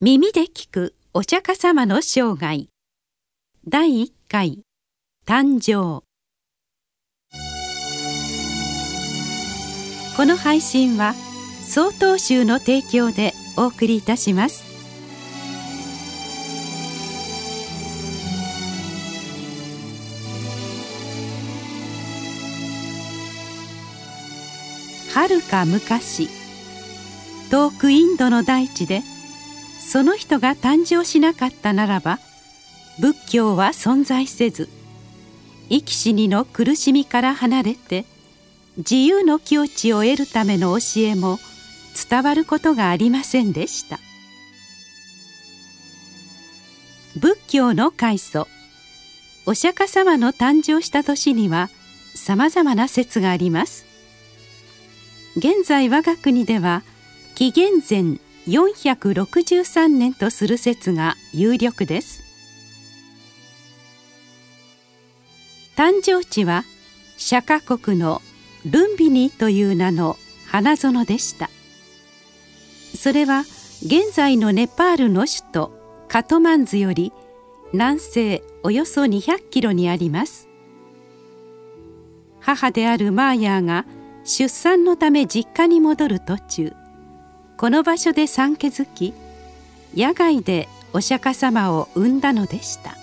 耳で聞くお釈迦様の生涯。第1回。誕生。この配信は曹洞宗の提供でお送りいたします。はるか昔。遠くインドの大地でその人が誕生しなかったならば仏教は存在せず生き死にの苦しみから離れて自由の境地を得るための教えも伝わることがありませんでした。仏教の開祖お釈迦様の誕生した年にはさまざまな説があります。現在我が国では紀元前463年とする説が有力です。誕生地は釈迦国のルンビニという名の花園でした。それは現在のネパールの首都カトマンズより南西およそ200キロにあります。母であるマーヤーが出産のため実家に戻る途中この場所で産気づき野外でお釈迦様を産んだのでした。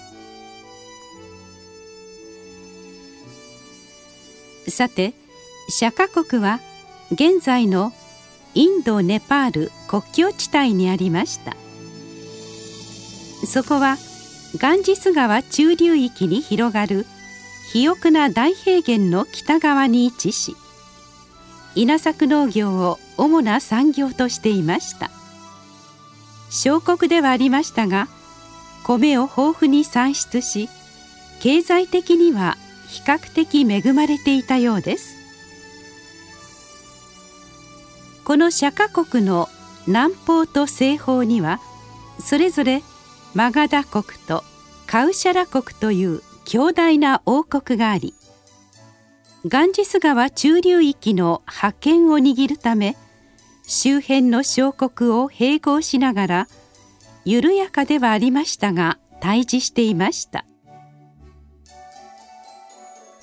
さて釈迦国は現在のインド・ネパール国境地帯にありました。そこはガンジス川中流域に広がる肥沃な大平原の北側に位置し稲作農業を主な産業としていました。小国ではありましたが米を豊富に産出し経済的には比較的恵まれていたようです。この釈迦国の南方と西方にはそれぞれマガダ国とカウシャラ国という強大な王国がありガンジス川中流域の覇権を握るため周辺の小国を併合しながら緩やかではありましたが対峙していました。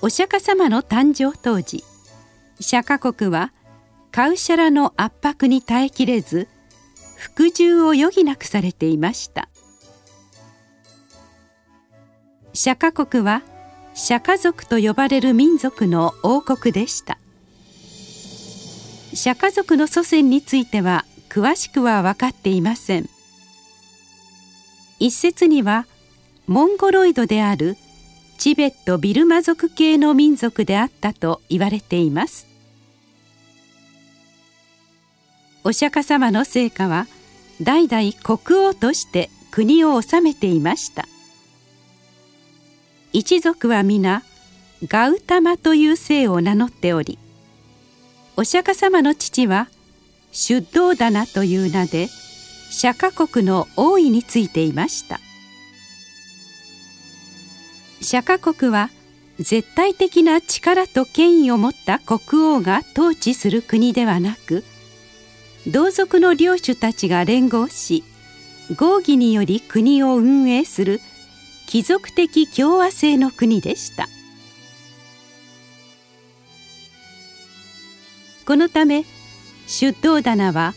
お釈迦様の誕生当時釈迦国はカウシャラの圧迫に耐えきれず服従を余儀なくされていました。釈迦国は釈迦族と呼ばれる民族の王国でした。釈迦族の祖先については詳しくは分かっていません。一説にはモンゴロイドであるチベット・ビルマ族系の民族であったと言われています。お釈迦様の成果は代々国王として国を治めていました。一族は皆ガウタマという姓を名乗っておりお釈迦様の父は出道棚という名で釈迦国の王位についていました。釈迦国は絶対的な力と権威を持った国王が統治する国ではなく同族の領主たちが連合し合議により国を運営する貴族的共和制の国でした。このため出頭棚は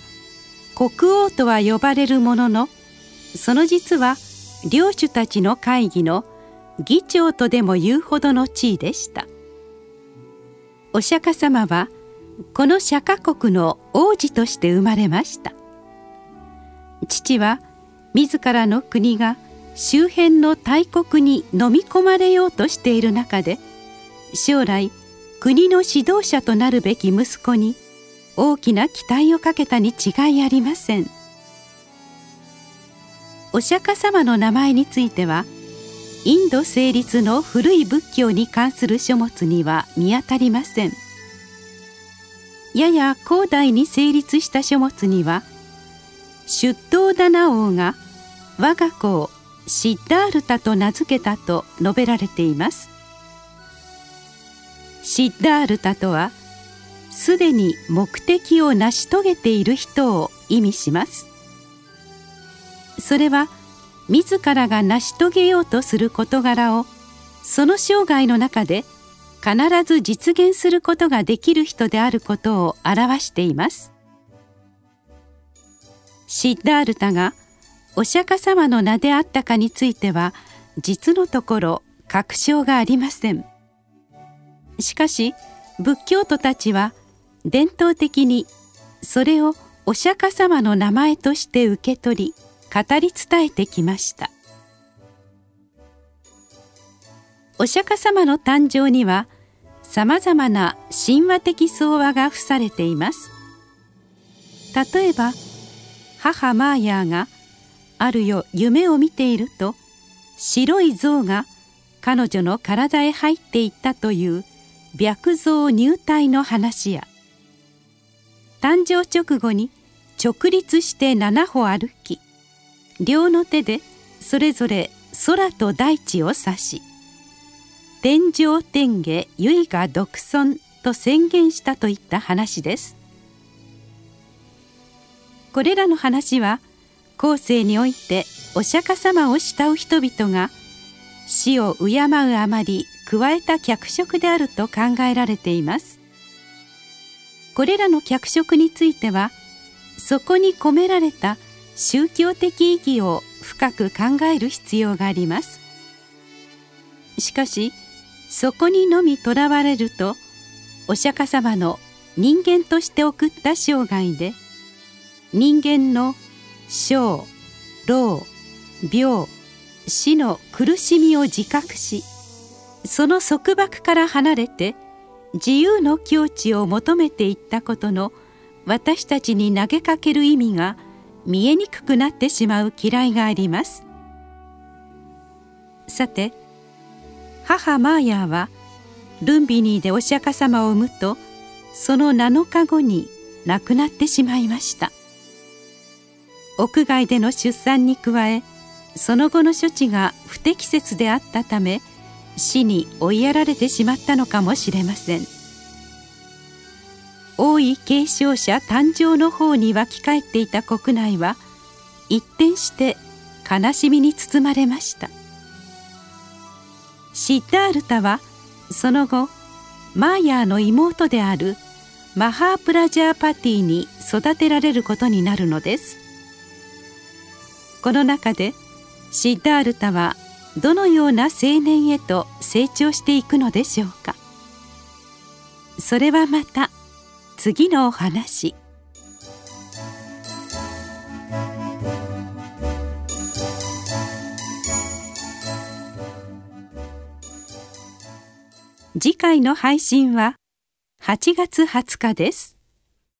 国王とは呼ばれるもののその実は領主たちの会議の議長とでも言うほどの地位でした。お釈迦様はこの釈迦国の王子として生まれました。父は自らの国が周辺の大国に飲み込まれようとしている中で将来国の指導者となるべき息子に大きな期待をかけたに違いありません。お釈迦様の名前についてはインド成立の古い仏教に関する書物には見当たりません。やや広大に成立した書物には出頭棚王が我が子をシッダールタと名付けたと述べられています。シッダールタとはすでに目的を成し遂げている人を意味します。それは自らが成し遂げようとする事柄をその生涯の中で必ず実現することができる人であることを表しています。シッダールタがお釈迦様の名であったかについては実のところ確証がありません。しかし仏教徒たちは伝統的にそれをお釈迦様の名前として受け取り語り伝えてきました。お釈迦様の誕生にはさまざまな神話的相話が付されています。例えば母マーヤーがある夜夢を見ていると白い像が彼女の体へ入っていったという白像入体の話や。誕生直後に直立して7歩歩き。両の手でそれぞれ空と大地を指し。天上天下唯我独尊と宣言したといった話です。これらの話は後世においてお釈迦様を慕う人々が死を敬うあまり加えた脚色であると考えられています。これらの脚色についてはそこに込められた宗教的意義を深く考える必要があります。しかしそこにのみとらわれるとお釈迦様の人間として送った生涯で人間の生老病死の苦しみを自覚しその束縛から離れて自由の境地を求めていったことの私たちに投げかける意味が見えにくくなってしまう嫌いがあります。さて母マーヤーはルンビニーでお釈迦様を産むとその7日後に亡くなってしまいました。屋外での出産に加えその後の処置が不適切であったため死に追いやられてしまったのかもしれません。王位継承者誕生の方に沸き返っていた国内は一転して悲しみに包まれました。シッダールタはその後マーヤーの妹であるマハープラジャーパティに育てられることになるのです。この中でシッダールタはどのような青年へと成長していくのでしょうかそれはまた次のお話次回の配信は8月20日です。